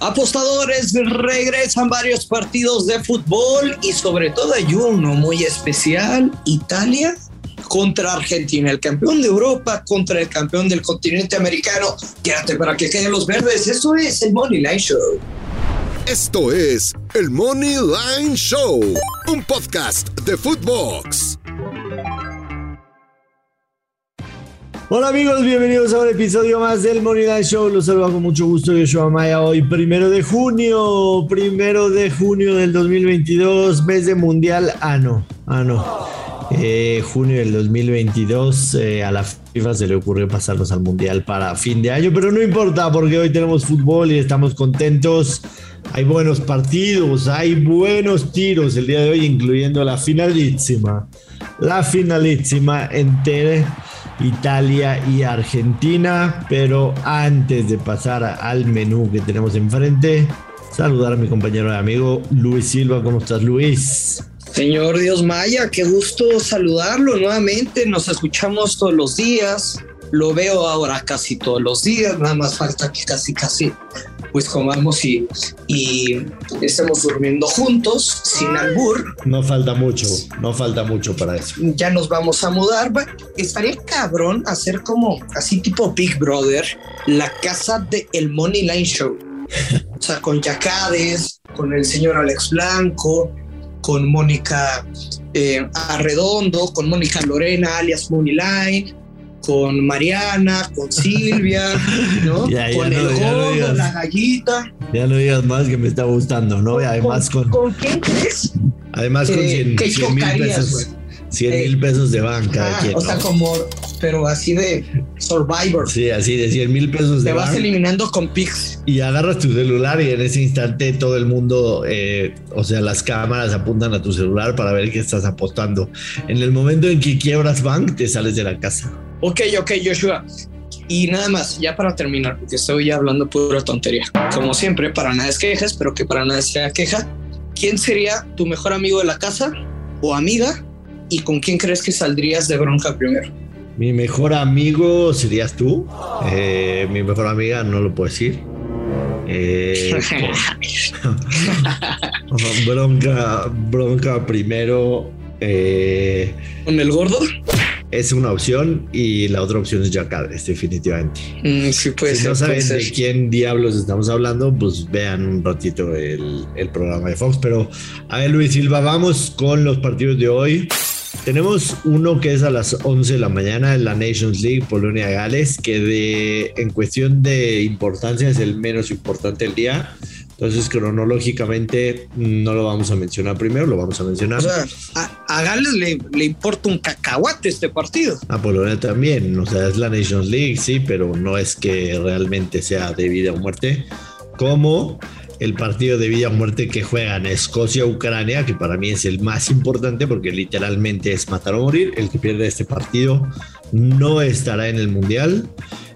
Apostadores, regresan varios partidos de fútbol y sobre todo hay uno muy especial, Italia contra Argentina, el campeón de Europa contra el campeón del continente americano. Quédate para que queden los verdes, eso es el Money Line Show. Esto es el Money Line Show, un podcast de Footbox. Hola amigos, bienvenidos a un episodio más del Money Line Show. Los saludo con mucho gusto. Yo soy Maya. Hoy, primero de junio, primero de junio del 2022, mes de mundial. Ah, no, ah, no. Eh, junio del 2022, eh, a la FIFA se le ocurrió pasarnos al mundial para fin de año, pero no importa porque hoy tenemos fútbol y estamos contentos. Hay buenos partidos, hay buenos tiros el día de hoy, incluyendo la finalísima. La finalísima entera Italia y Argentina. Pero antes de pasar al menú que tenemos enfrente, saludar a mi compañero y amigo Luis Silva. ¿Cómo estás, Luis? Señor Dios Maya, qué gusto saludarlo nuevamente. Nos escuchamos todos los días. Lo veo ahora casi todos los días. Nada más falta que casi, casi pues comamos y, y estemos durmiendo juntos, sin albur. No falta mucho, no falta mucho para eso. Ya nos vamos a mudar. Estaría cabrón hacer como así tipo Big Brother, la casa de el Money Line Show. o sea, con Yacades, con el señor Alex Blanco, con Mónica eh, Arredondo, con Mónica Lorena, alias Money Line, con Mariana, con Silvia, ¿no? con el gordo, la gallita. Ya no digas más que me está gustando, ¿no? Y además con. ¿Con quién crees? Además con 100 mil pesos. 100 mil pesos de banca. Ah, o sea, como, pero así de Survivor. Sí, así de 100 mil pesos de Te vas eliminando con Pix. Y agarras tu celular y en ese instante todo el mundo, eh, o sea, las cámaras apuntan a tu celular para ver qué estás apostando. En el momento en que quiebras bank, te sales de la casa. Ok, ok, Joshua. Y nada más, ya para terminar, porque estoy ya hablando pura tontería. Como siempre, para nada es quejas, pero que para nada sea queja. ¿Quién sería tu mejor amigo de la casa o amiga? ¿Y con quién crees que saldrías de bronca primero? Mi mejor amigo serías tú. Eh, mi mejor amiga no lo puedo decir. Eh, bronca, bronca primero. Eh, ¿Con el gordo? Es una opción y la otra opción es Jacades, definitivamente. Mm, sí, puede si no saben de quién diablos estamos hablando, pues vean un ratito el, el, programa de Fox. Pero a ver, Luis Silva, vamos con los partidos de hoy. Tenemos uno que es a las 11 de la mañana en la Nations League, Polonia-Gales, que de, en cuestión de importancia es el menos importante del día. Entonces, cronológicamente, no lo vamos a mencionar primero, lo vamos a mencionar. O sea, a, Gales le, le, importa un cacahuate este partido. A Polonia también, o sea, es la Nations League, sí, pero no es que realmente sea de vida o muerte. Como el partido de vida o muerte que juegan Escocia-Ucrania, que para mí es el más importante porque literalmente es matar o morir. El que pierde este partido no estará en el Mundial.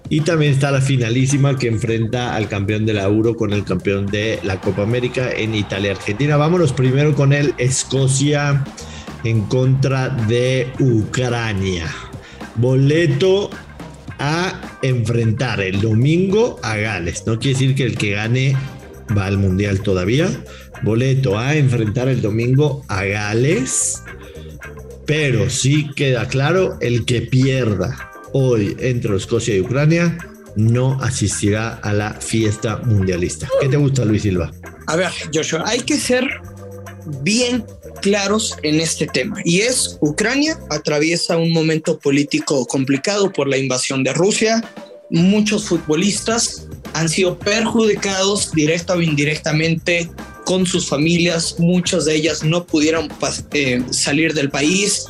Y también está la finalísima que enfrenta al campeón de la Euro con el campeón de la Copa América en Italia-Argentina. Vámonos primero con el Escocia en contra de Ucrania. Boleto a enfrentar el domingo a Gales. No quiere decir que el que gane va al Mundial todavía. Boleto a enfrentar el domingo a Gales. Pero sí queda claro el que pierda hoy entre Escocia y Ucrania no asistirá a la fiesta mundialista. ¿Qué te gusta, Luis Silva? A ver, Joshua, hay que ser bien claros en este tema. Y es, Ucrania atraviesa un momento político complicado por la invasión de Rusia. Muchos futbolistas han sido perjudicados directa o indirectamente con sus familias. Muchas de ellas no pudieron eh, salir del país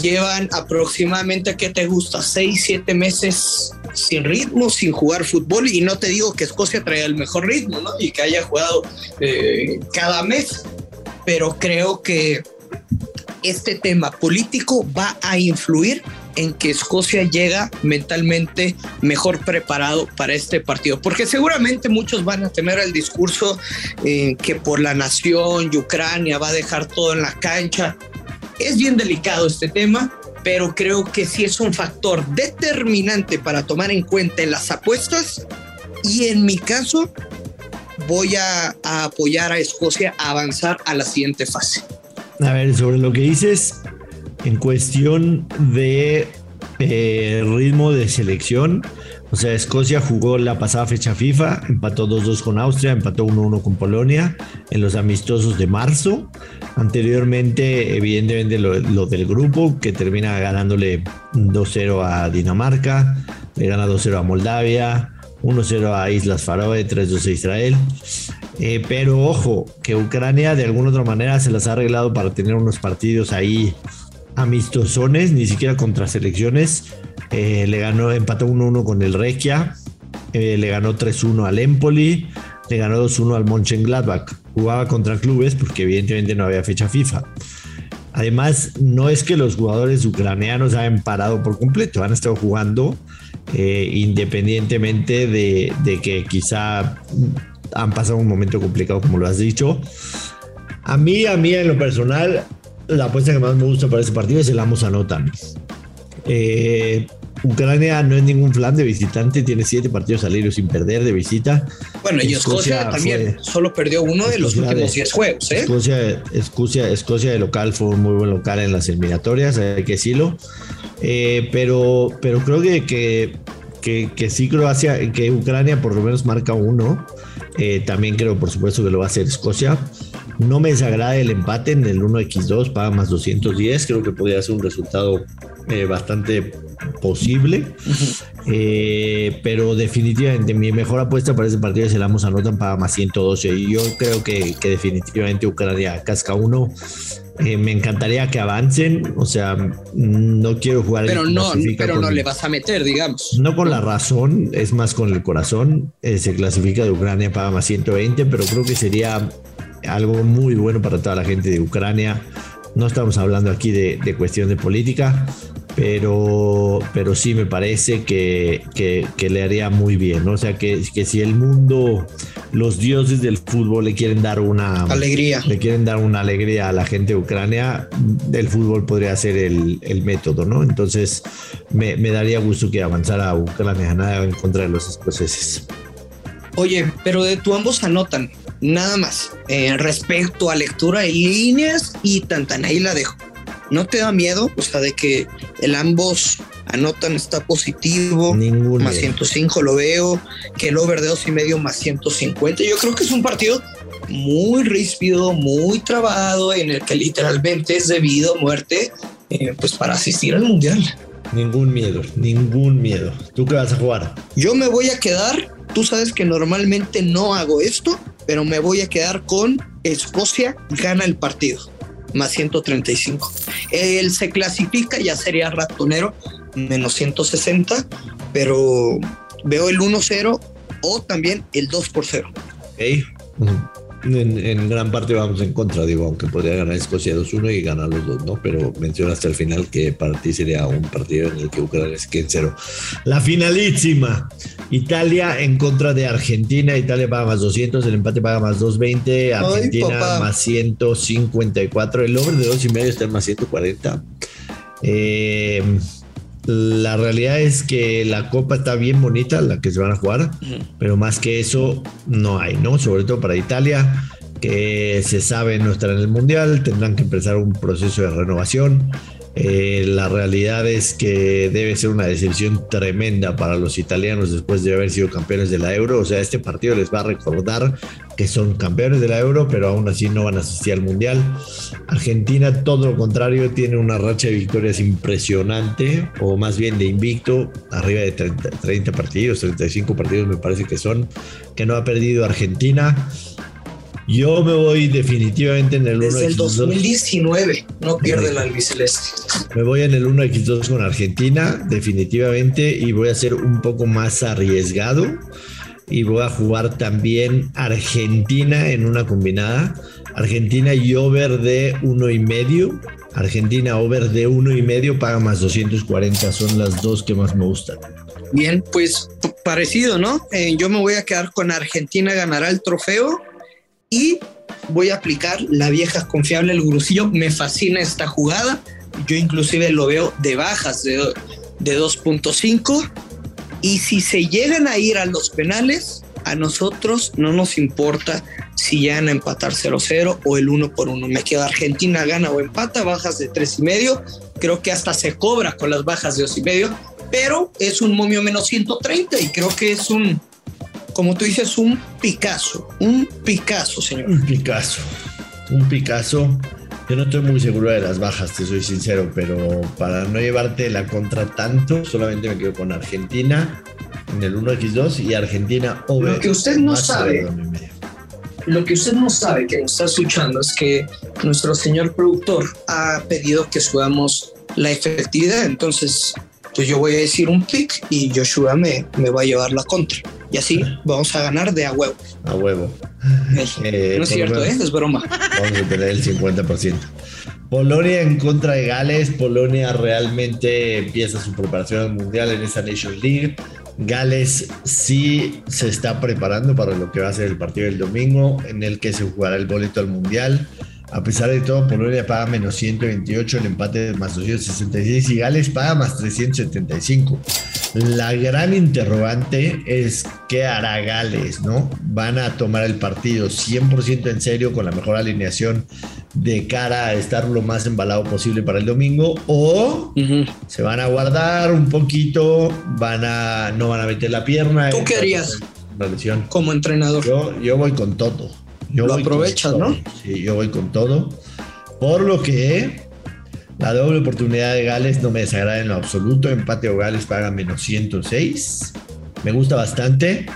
llevan aproximadamente, ¿qué te gusta? Seis, siete meses sin ritmo, sin jugar fútbol. Y no te digo que Escocia traiga el mejor ritmo, ¿no? Y que haya jugado eh, cada mes. Pero creo que este tema político va a influir en que Escocia llega mentalmente mejor preparado para este partido, porque seguramente muchos van a tener el discurso eh, que por la nación y Ucrania va a dejar todo en la cancha, es bien delicado este tema, pero creo que sí es un factor determinante para tomar en cuenta en las apuestas y en mi caso voy a, apoyar a Escocia a avanzar a la siguiente fase. A ver, sobre lo que dices, en cuestión de eh, ritmo de selección, o sea, Escocia jugó la pasada fecha FIFA, empató 2-2 con Austria, empató 1-1 con Polonia en los amistosos de marzo. Anteriormente, evidentemente, lo, del grupo, que termina ganándole 2-0 a Dinamarca, le gana 2-0 a Moldavia, 1-0 a Islas Faroe, 3-2 a Israel. Eh, pero ojo, que Ucrania de alguna otra manera se las ha arreglado para tener unos partidos ahí amistosones, ni siquiera contra selecciones. Eh, le ganó, empató 1-1 con el Regia, eh, le ganó 3-1 al Empoli, le ganó 2-1 al Mönchengladbach. Jugaba contra clubes porque evidentemente no había fecha FIFA. Además, no es que los jugadores ucranianos hayan parado por completo, han estado jugando eh, independientemente de, que quizá han pasado un momento complicado, como lo has dicho. A mí, a mí en lo personal, la apuesta que más me gusta para ese partido es el Amos Anotan. Eh, Ucrania no es ningún flan de visitante, tiene siete partidos al hilo sin perder de visita. Bueno, y Escocia, también solo perdió uno de los últimos 10 juegos. ¿eh? Escocia, Escocia, Escocia de local fue un muy buen local en las eliminatorias, hay que decirlo. Eh, pero, pero creo que, que, que, sí Croacia, que Ucrania por lo menos marca uno. Eh, también creo, por supuesto, que lo va a hacer Escocia. No me desagrada el empate en el 1x2, paga más 210. Creo que podría ser un resultado eh, bastante posible. pero definitivamente mi mejor apuesta para ese partido es el Amos anotan paga más 112. Y yo creo que, que definitivamente Ucrania casca uno. Eh, me encantaría que avancen, o sea, no quiero jugar. Pero no, pero no le vas a meter, digamos. No con la razón, es más con el corazón. Eh, se clasifica de Ucrania, paga más 120, pero creo que sería algo muy bueno para toda la gente de Ucrania. No estamos hablando aquí de, de cuestión de política, pero, pero sí me parece que, que, le haría muy bien. O sea, que, que, si el mundo, los dioses del fútbol le quieren dar una alegría, le quieren dar una alegría a la gente de Ucrania, el fútbol podría ser el, el método, ¿no? Entonces, me, me, daría gusto que avanzara Ucrania nada en contra de los escoceses. Oye, pero de tu ambos anotan, nada más, eh, respecto a lectura de líneas y tantan, ahí la dejo. ¿No te da miedo? O sea, de que el ambos anotan está positivo, Ningún más 105 lo veo, que el over de dos y medio más 150. Yo creo que es un partido muy ríspido, muy trabado, en el que literalmente es debido a muerte, eh, pues para asistir al mundial. Ningún miedo, ningún miedo. ¿Tú qué vas a jugar? Yo me voy a quedar, tú sabes que normalmente no hago esto, pero me voy a quedar con Escocia gana el partido más 135. Él se clasifica, ya sería ratonero, menos 160, pero veo el 1-0 o también el 2 por 0. Okay en, gran parte vamos en contra, digo, aunque podría ganar Escocia 2-1 y ganar los dos, ¿no? Pero mencionaste al final que para ti sería un partido en el que Ucrania es quien cero. La finalísima. Italia en contra de Argentina. Italia paga más 200, el empate paga más 220, Argentina más 154. El over de dos y medio está en más 140. Eh la realidad es que la copa está bien bonita, la que se van a jugar, pero más que eso no hay, ¿no? Sobre todo para Italia, que se sabe no estar en el Mundial, tendrán que empezar un proceso de renovación. Eh, la realidad es que debe ser una decepción tremenda para los italianos después de haber sido campeones de la Euro. O sea, este partido les va a recordar que son campeones de la Euro, pero aún así no van a asistir al Mundial. Argentina, todo lo contrario, tiene una racha de victorias impresionante, o más bien de invicto, arriba de 30, 30 partidos, 35 partidos me parece que son, que no ha perdido Argentina. Yo me voy definitivamente en el 1 Desde el 2019 no pierde la albiceleste. Me voy en el 1x2 con Argentina, definitivamente, y voy a ser un poco más arriesgado. Y voy a jugar también Argentina en una combinada. Argentina y over de uno y medio. Argentina over de uno y medio paga más 240. Son las dos que más me gustan. Bien, pues parecido, ¿no? Eh, yo me voy a quedar con Argentina ganará el trofeo y voy a aplicar la vieja confiable, el gurusillo. Me fascina esta jugada. Yo inclusive lo veo de bajas de, de 2.5. Y si se llegan a ir a los penales, a nosotros no nos importa si llegan a empatar 0-0 o el 1 por 1. Me quedo Argentina gana o empata, bajas de 3 y medio. Creo que hasta se cobra con las bajas de 2 y medio, pero es un momio menos 130 y creo que es un, como tú dices, un Picasso. Un Picasso, señor. Un Picasso. Un Picasso. Yo no estoy muy seguro de las bajas, te soy sincero, pero para no llevarte la contra tanto, solamente me quedo con Argentina en el 1x2 y Argentina over. Lo que usted no sabe, lo que usted no sabe que nos está escuchando es que nuestro señor productor ha pedido que subamos la efectividad, entonces pues yo voy a decir un pick y Joshua me, me va a llevar la contra. Y así vamos a ganar de a huevo. A huevo. Eh, no es cierto, ¿eh? es broma. Vamos a tener el 50%. Polonia en contra de Gales. Polonia realmente empieza su preparación al mundial en esa Nation League. Gales sí se está preparando para lo que va a ser el partido del domingo, en el que se jugará el boleto al mundial. A pesar de todo, Polonia paga menos 128, el empate más 266 y Gales paga más 375. La gran interrogante es qué hará Gales, ¿no? Van a tomar el partido 100% en serio con la mejor alineación de cara a estar lo más embalado posible para el domingo o se van a guardar un poquito, van a no van a meter la pierna. ¿Tú qué harías? Como entrenador. Yo, yo voy con todo. Yo lo aprovechas, ¿no? Sí, yo voy con todo. Por lo que la doble oportunidad de Gales no me desagrada en lo absoluto. Empate o Gales paga menos 106. Me gusta bastante.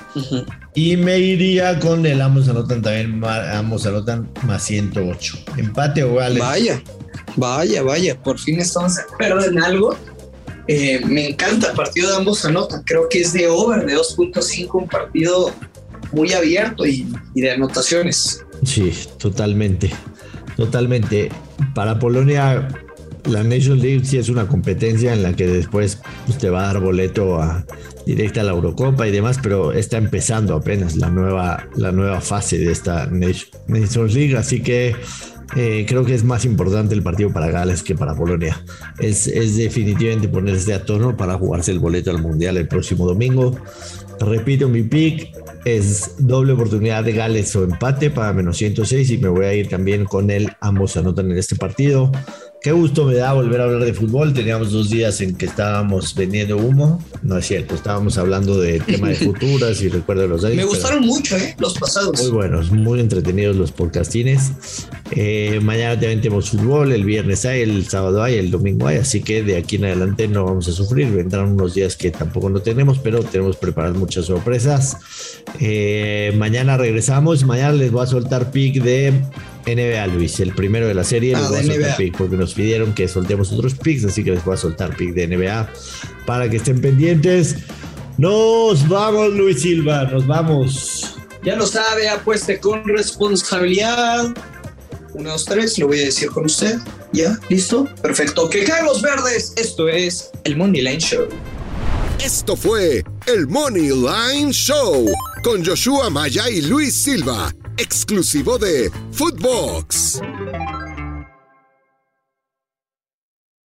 Y me iría con el ambos anotan también, ambos anotan más 108. Empate o Gales. Vaya, vaya, vaya. Por fin estamos de acuerdo en algo. Eh, me encanta el partido de ambos anotan. Creo que es de over de 2.5, un partido muy abierto y, y de anotaciones. Sí, totalmente. Totalmente. Para Polonia la Nation League sí es una competencia en la que después pues, te va a dar boleto a, directa a la Eurocopa y demás, pero está empezando apenas la nueva, la nueva fase de esta Nations League, así que eh, creo que es más importante el partido para Gales que para Polonia. Es, es definitivamente ponerse a tono para jugarse el boleto al Mundial el próximo domingo. Repito mi pick, es doble oportunidad de Gales o empate para menos 106 y me voy a ir también con él. Ambos anotan en este partido. Qué gusto me da volver a hablar de fútbol. Teníamos dos días en que estábamos vendiendo humo. No es cierto, estábamos hablando de tema de futuras y recuerdo los años. Me gustaron mucho, ¿eh? Los pasados. Muy buenos, muy entretenidos los podcastines. Eh, mañana también tenemos fútbol, el viernes hay, el sábado hay, el domingo hay. Así que de aquí en adelante no vamos a sufrir. Vendrán unos días que tampoco no tenemos, pero tenemos preparadas muchas sorpresas. Eh, mañana regresamos. Mañana les voy a soltar pick de NBA, Luis, el primero de la serie. les ah, voy a soltar pick porque nos pidieron que soltemos otros picks, así que les voy a soltar pick de NBA para que estén pendientes. Nos vamos, Luis Silva, nos vamos. Ya lo sabe, apueste con responsabilidad. Uno, dos, tres, lo voy a decir con usted. ¿Ya? ¿Listo? Perfecto. Que caen los verdes. Esto es el Money Line Show. Esto fue el Money Line Show con Joshua Maya y Luis Silva exclusivo de Footbox.